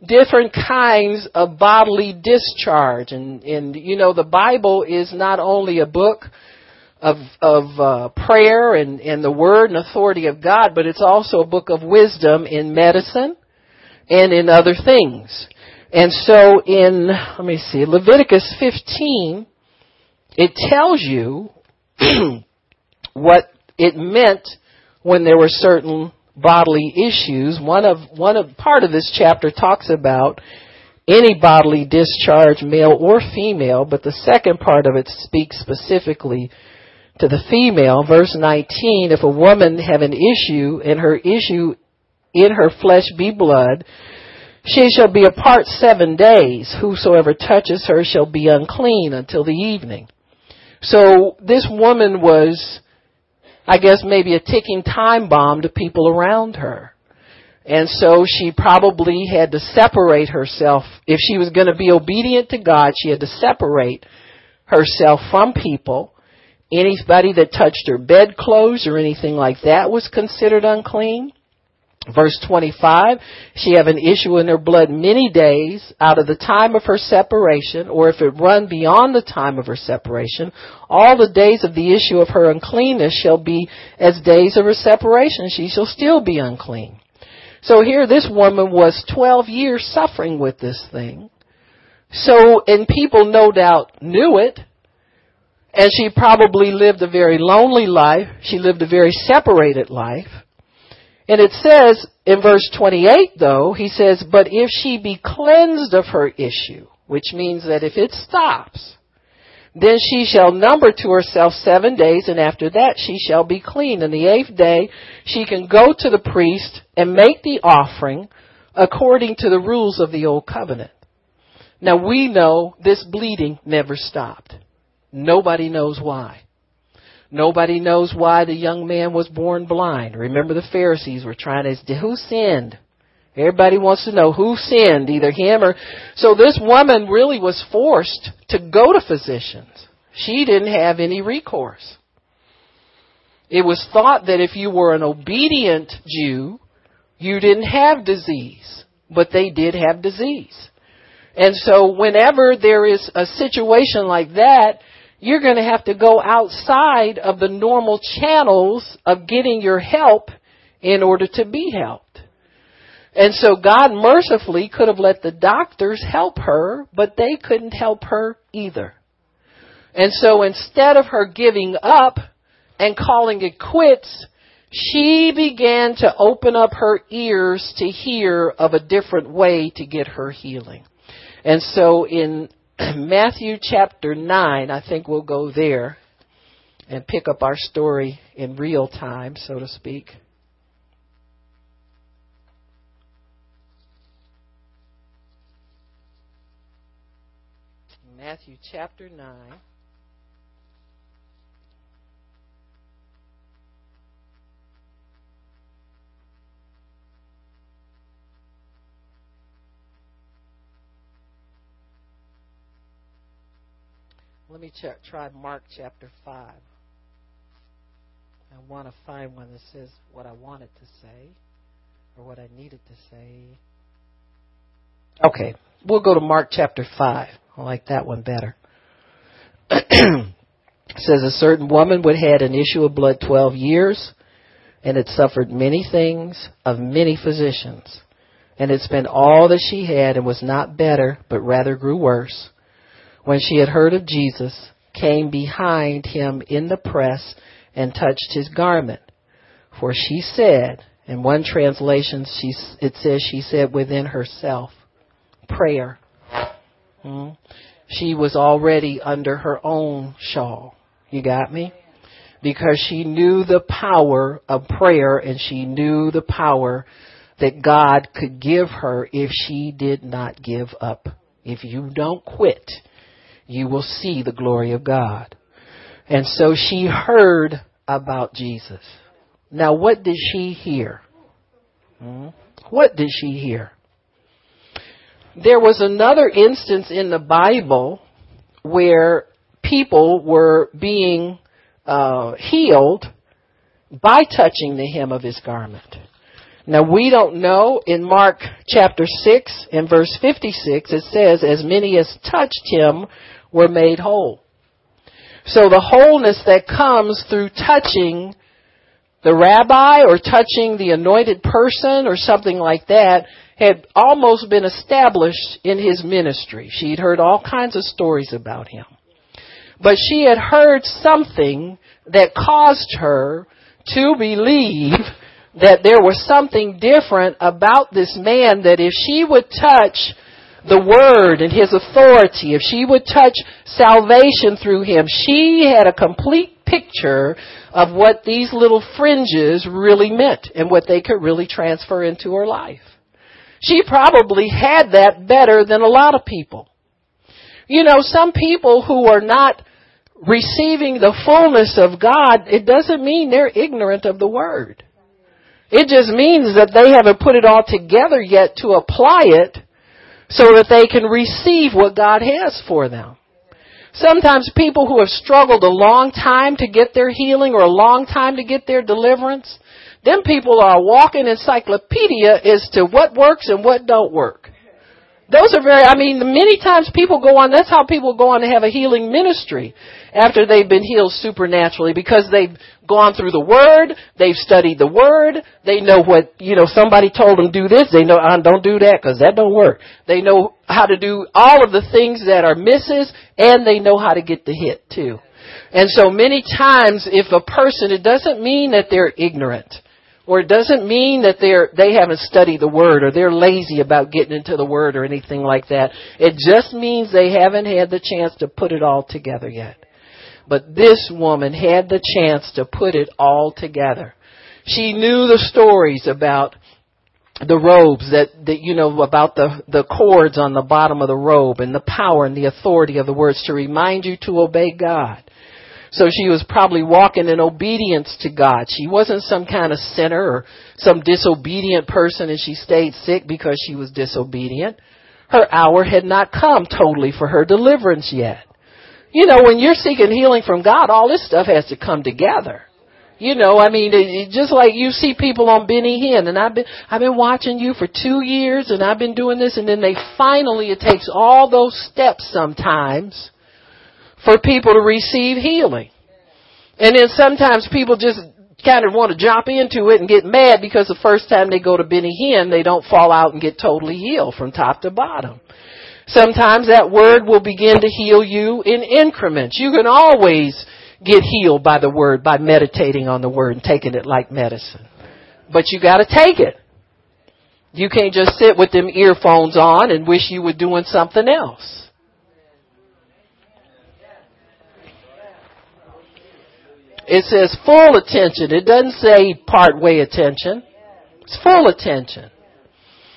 different kinds of bodily discharge, and and you know, the Bible is not only a book of of uh, prayer and and the word and authority of God, but it's also a book of wisdom in medicine and in other things. And so in let me see Leviticus 15 it tells you *clears throat* what it meant when there were certain bodily issues. One of one of part of this chapter talks about any bodily discharge, male or female, but the second part of it speaks specifically to the female, verse 19, if a woman have an issue and her issue in her flesh be blood, she shall be apart seven days. Whosoever touches her shall be unclean until the evening. So this woman was I guess maybe a ticking time bomb to people around her. And so she probably had to separate herself. If she was going to be obedient to God, she had to separate herself from people. Anybody that touched her bedclothes or anything like that was considered unclean. Verse 25, she have an issue in her blood many days out of the time of her separation, or if it run beyond the time of her separation, all the days of the issue of her uncleanness shall be as days of her separation. She shall still be unclean. So here this woman was 12 years suffering with this thing. So, and people no doubt knew it. And she probably lived a very lonely life. She lived a very separated life. And it says in verse 28 though, he says, but if she be cleansed of her issue, which means that if it stops, then she shall number to herself seven days, and after that she shall be clean. And the eighth day she can go to the priest and make the offering according to the rules of the old covenant. Now we know this bleeding never stopped. Nobody knows why. Nobody knows why the young man was born blind. Remember the Pharisees were trying to, who sinned? Everybody wants to know who sinned, either him or, so this woman really was forced to go to physicians. She didn't have any recourse. It was thought that if you were an obedient Jew, you didn't have disease, but they did have disease. And so whenever there is a situation like that, you're going to have to go outside of the normal channels of getting your help in order to be helped. And so God mercifully could have let the doctors help her, but they couldn't help her either. And so instead of her giving up and calling it quits, she began to open up her ears to hear of a different way to get her healing. And so in *clears throat* Matthew chapter 9, I think we'll go there and pick up our story in real time, so to speak. Matthew chapter 9. Let me check, try Mark chapter 5. I want to find one that says what I wanted to say or what I needed to say. Okay, we'll go to Mark chapter 5. I like that one better. *clears throat* says a certain woman would had an issue of blood 12 years and had suffered many things of many physicians and had spent all that she had and was not better but rather grew worse when she had heard of Jesus, came behind him in the press and touched his garment. For she said, in one translation, she, it says she said within herself, prayer. Hmm? She was already under her own shawl. You got me? Because she knew the power of prayer and she knew the power that God could give her if she did not give up. If you don't quit, you will see the glory of God. And so she heard about Jesus. Now, what did she hear? Hmm? What did she hear? There was another instance in the Bible where people were being uh, healed by touching the hem of his garment. Now we don't know in Mark chapter 6 and verse 56 it says as many as touched him were made whole. So the wholeness that comes through touching the rabbi or touching the anointed person or something like that had almost been established in his ministry. She'd heard all kinds of stories about him. But she had heard something that caused her to believe that there was something different about this man that if she would touch the word and his authority, if she would touch salvation through him, she had a complete picture of what these little fringes really meant and what they could really transfer into her life. She probably had that better than a lot of people. You know, some people who are not receiving the fullness of God, it doesn't mean they're ignorant of the Word. It just means that they haven't put it all together yet to apply it so that they can receive what God has for them. Sometimes people who have struggled a long time to get their healing or a long time to get their deliverance, them people are walking encyclopedia as to what works and what don't work. Those are very, I mean, many times people go on, that's how people go on to have a healing ministry after they've been healed supernaturally because they've gone through the Word, they've studied the Word, they know what, you know, somebody told them do this, they know, uh, don't do that because that don't work. They know how to do all of the things that are misses and they know how to get the hit too. And so many times if a person, it doesn't mean that they're ignorant. Or it doesn't mean that they're, they haven't studied the Word or they're lazy about getting into the Word or anything like that. It just means they haven't had the chance to put it all together yet. But this woman had the chance to put it all together. She knew the stories about the robes that, that you know about the the cords on the bottom of the robe and the power and the authority of the words to remind you to obey God. So she was probably walking in obedience to God. She wasn't some kind of sinner or some disobedient person and she stayed sick because she was disobedient. Her hour had not come totally for her deliverance yet. You know, when you're seeking healing from God, all this stuff has to come together. You know, I mean, it, it, just like you see people on Benny Hinn, and I've been I've been watching you for two years, and I've been doing this, and then they finally it takes all those steps sometimes for people to receive healing, and then sometimes people just kind of want to jump into it and get mad because the first time they go to Benny Hinn, they don't fall out and get totally healed from top to bottom. Sometimes that word will begin to heal you in increments. You can always get healed by the word, by meditating on the word and taking it like medicine. But you gotta take it. You can't just sit with them earphones on and wish you were doing something else. It says full attention. It doesn't say part way attention. It's full attention.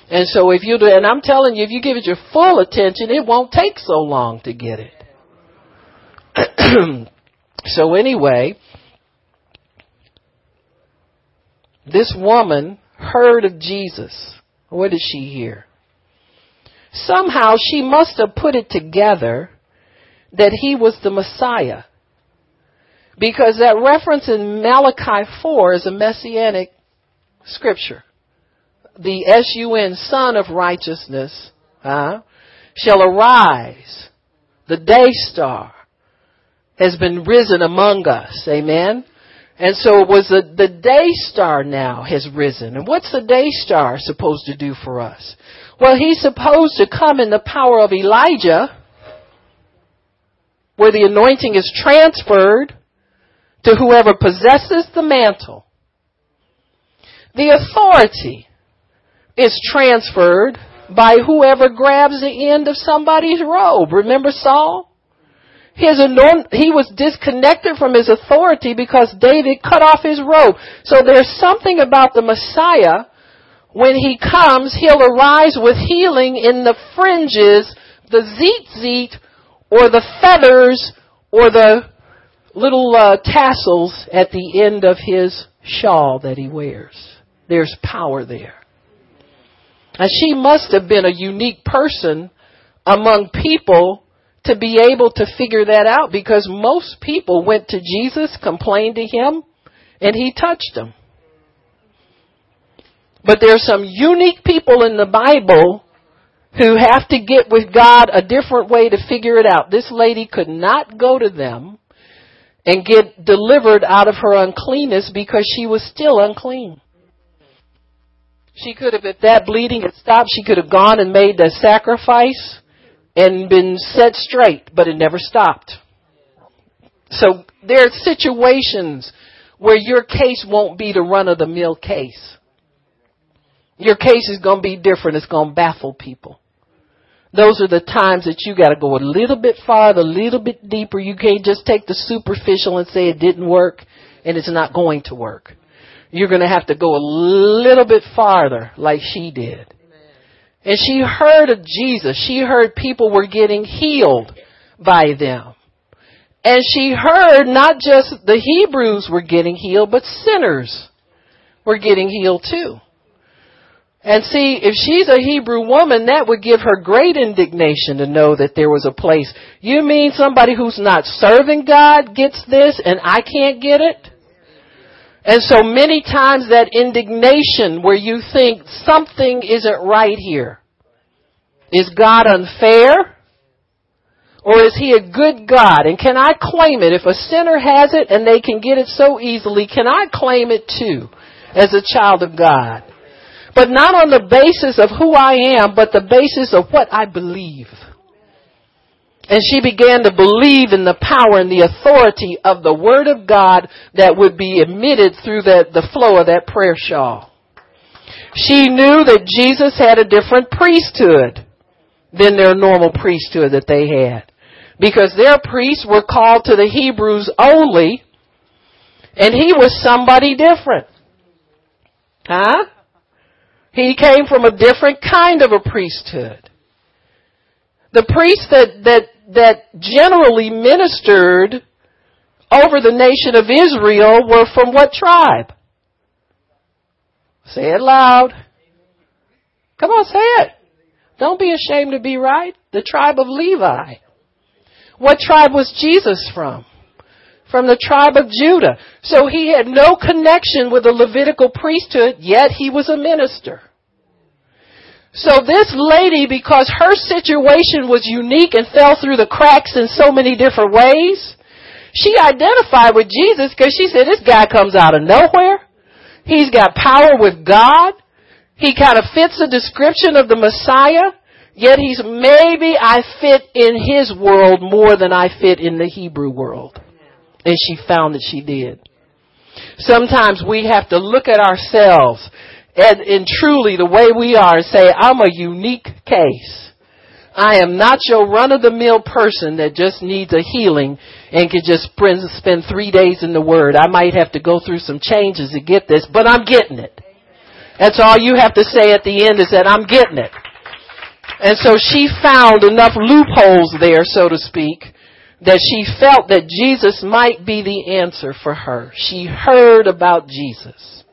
And so if you do, and I'm telling you, if you give it your full attention, it won't take so long to get it. *clears throat* so anyway, this woman heard of Jesus. What did she hear? Somehow she must have put it together that he was the Messiah. Because that reference in Malachi 4 is a messianic scripture the S-U-N, Sun of Righteousness, uh, shall arise. The day star has been risen among us. Amen. And so it was the, the day star now has risen. And what's the day star supposed to do for us? Well, he's supposed to come in the power of Elijah, where the anointing is transferred to whoever possesses the mantle. The authority is transferred by whoever grabs the end of somebody's robe. Remember Saul? His he was disconnected from his authority because David cut off his robe. So there's something about the Messiah. When he comes, he'll arise with healing in the fringes, the zit or the feathers, or the little uh, tassels at the end of his shawl that he wears. There's power there. And she must have been a unique person among people to be able to figure that out because most people went to Jesus, complained to him, and he touched them. But there are some unique people in the Bible who have to get with God a different way to figure it out. This lady could not go to them and get delivered out of her uncleanness because she was still unclean. She could have, if that bleeding had stopped, she could have gone and made the sacrifice and been set straight, but it never stopped. So there are situations where your case won't be the run of the mill case. Your case is going to be different. It's going to baffle people. Those are the times that you got to go a little bit farther, a little bit deeper. You can't just take the superficial and say it didn't work and it's not going to work you're going to have to go a little bit farther like she did. And she heard of Jesus. She heard people were getting healed by them. And she heard not just the Hebrews were getting healed, but sinners were getting healed too. And see, if she's a Hebrew woman, that would give her great indignation to know that there was a place. You mean somebody who's not serving God gets this and I can't get it? And so many times that indignation where you think something isn't right here. Is God unfair? Or is he a good God? And can I claim it? If a sinner has it and they can get it so easily, can I claim it too as a child of God? But not on the basis of who I am, but the basis of what I believe. And she began to believe in the power and the authority of the Word of God that would be emitted through the, the flow of that prayer shawl. She knew that Jesus had a different priesthood than their normal priesthood that they had because their priests were called to the Hebrews only, and he was somebody different. Huh? He came from a different kind of a priesthood. The priests that, that, that generally ministered over the nation of Israel were from what tribe? Say it loud. Come on, say it. Don't be ashamed to be right. The tribe of Levi. What tribe was Jesus from? From the tribe of Judah. So he had no connection with the Levitical priesthood, yet he was a minister. So this lady, because her situation was unique and fell through the cracks in so many different ways, she identified with Jesus because she said, this guy comes out of nowhere. He's got power with God. He kind of fits the description of the Messiah. Yet he's maybe I fit in his world more than I fit in the Hebrew world. And she found that she did. Sometimes we have to look at ourselves and, and truly the way we are and say, I'm a unique case. I am not your run of the mill person that just needs a healing and can just spend, spend three days in the Word. I might have to go through some changes to get this, but I'm getting it. That's all you have to say at the end is that I'm getting it. And so she found enough loopholes there, so to speak, that she felt that Jesus might be the answer for her. She heard about Jesus.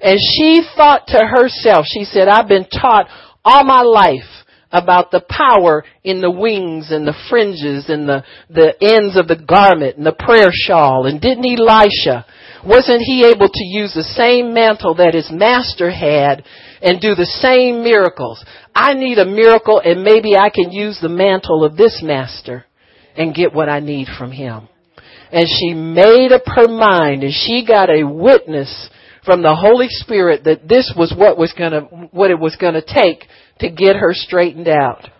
And she thought to herself, she said, I've been taught all my life about the power in the wings and the fringes and the, the ends of the garment and the prayer shawl. And didn't Elisha, wasn't he able to use the same mantle that his master had and do the same miracles. I need a miracle and maybe I can use the mantle of this master and get what I need from him. And she made up her mind and she got a witness from the Holy Spirit that this was what was gonna, what it was gonna take to get her straightened out.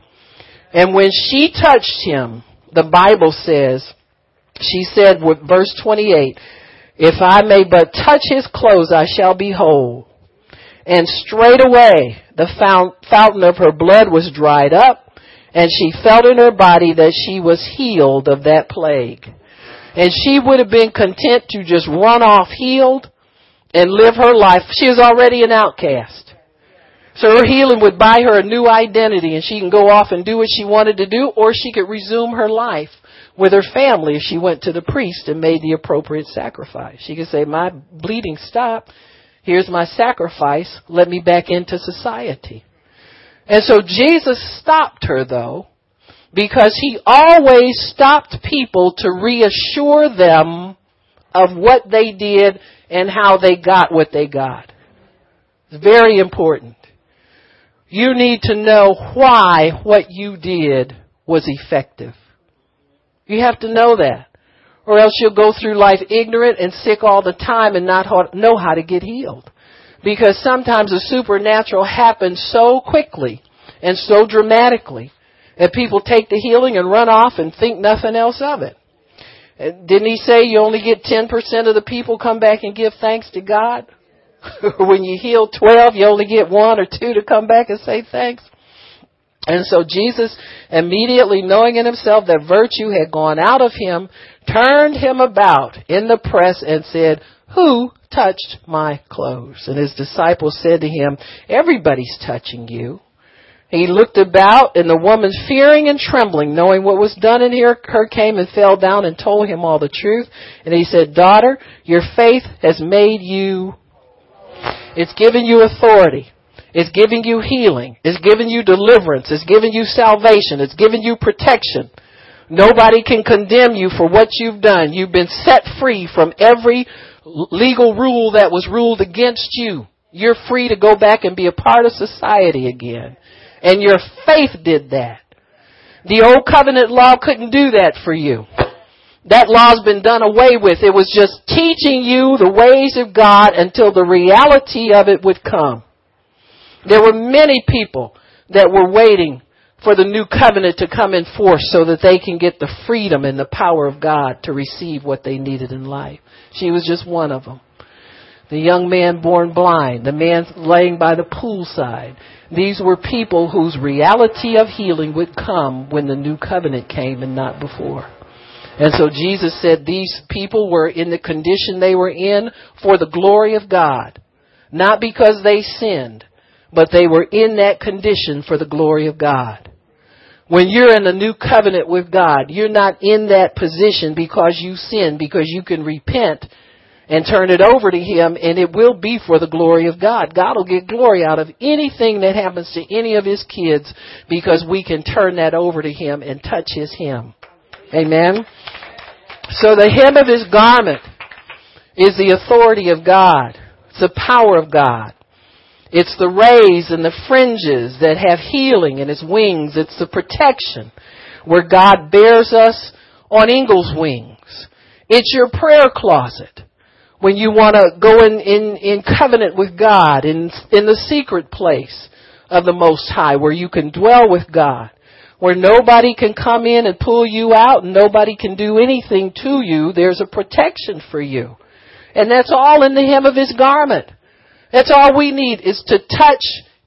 And when she touched him, the Bible says, she said with verse 28, if I may but touch his clothes, I shall be whole. And straightway the fountain of her blood was dried up, and she felt in her body that she was healed of that plague. And she would have been content to just run off healed and live her life. She was already an outcast. So her healing would buy her a new identity and she can go off and do what she wanted to do or she could resume her life with her family if she went to the priest and made the appropriate sacrifice. She could say, my bleeding stopped. Here's my sacrifice. Let me back into society. And so Jesus stopped her though, because he always stopped people to reassure them of what they did and how they got what they got. It's very important. You need to know why what you did was effective. You have to know that or else you'll go through life ignorant and sick all the time and not know how to get healed. Because sometimes the supernatural happens so quickly and so dramatically that people take the healing and run off and think nothing else of it. Didn't he say you only get 10% of the people come back and give thanks to God? *laughs* when you heal 12, you only get one or two to come back and say thanks. And so Jesus, immediately knowing in himself that virtue had gone out of him, turned him about in the press and said, Who touched my clothes? And his disciples said to him, Everybody's touching you. He looked about, and the woman, fearing and trembling, knowing what was done in her, her, came and fell down and told him all the truth. And he said, Daughter, your faith has made you, it's given you authority. It's giving you healing. It's giving you deliverance. It's giving you salvation. It's giving you protection. Nobody can condemn you for what you've done. You've been set free from every legal rule that was ruled against you. You're free to go back and be a part of society again. And your faith did that. The old covenant law couldn't do that for you. That law's been done away with. It was just teaching you the ways of God until the reality of it would come. There were many people that were waiting for the new covenant to come in force so that they can get the freedom and the power of God to receive what they needed in life. She was just one of them. The young man born blind, the man laying by the poolside. These were people whose reality of healing would come when the new covenant came and not before. And so Jesus said these people were in the condition they were in for the glory of God. Not because they sinned, but they were in that condition for the glory of God. When you're in a new covenant with God, you're not in that position because you sin, because you can repent and turn it over to Him and it will be for the glory of God. God will get glory out of anything that happens to any of His kids because we can turn that over to Him and touch His hem. Amen. So the hem of His garment is the authority of God. It's the power of God. It's the rays and the fringes that have healing in His wings. It's the protection where God bears us on eagle's wings. It's your prayer closet when you want to go in, in, in covenant with God, in, in the secret place of the Most High, where you can dwell with God, where nobody can come in and pull you out and nobody can do anything to you, there's a protection for you. And that's all in the hem of His garment. That's all we need is to touch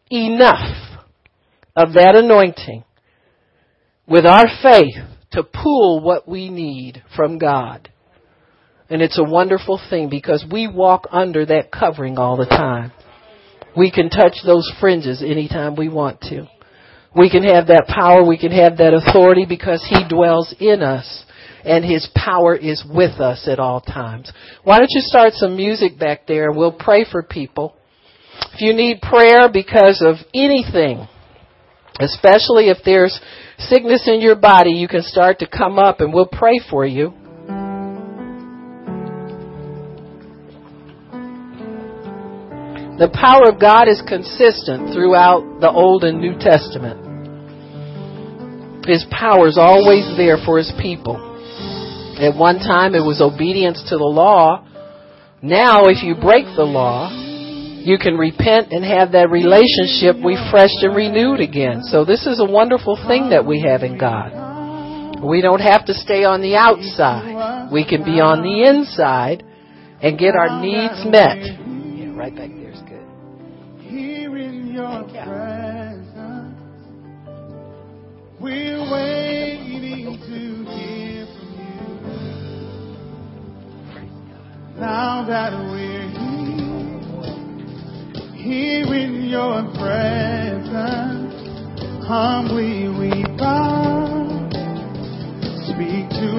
enough of that anointing with our faith to pull what we need from God. And it's a wonderful thing because we walk under that covering all the time. We can touch those fringes anytime we want to. We can have that power, we can have that authority because He dwells in us and His power is with us at all times. Why don't you start some music back there and we'll pray for people. If you need prayer because of anything, especially if there's sickness in your body, you can start to come up and we'll pray for you. The power of God is consistent throughout the Old and New Testament. His power is always there for His people. At one time it was obedience to the law. Now if you break the law, you can repent and have that relationship refreshed and renewed again. So this is a wonderful thing that we have in God. We don't have to stay on the outside. We can be on the inside and get our needs met. Yeah, right back your presence. We're waiting to hear from you. Now that we're here, here in your presence, humbly we bow. Speak to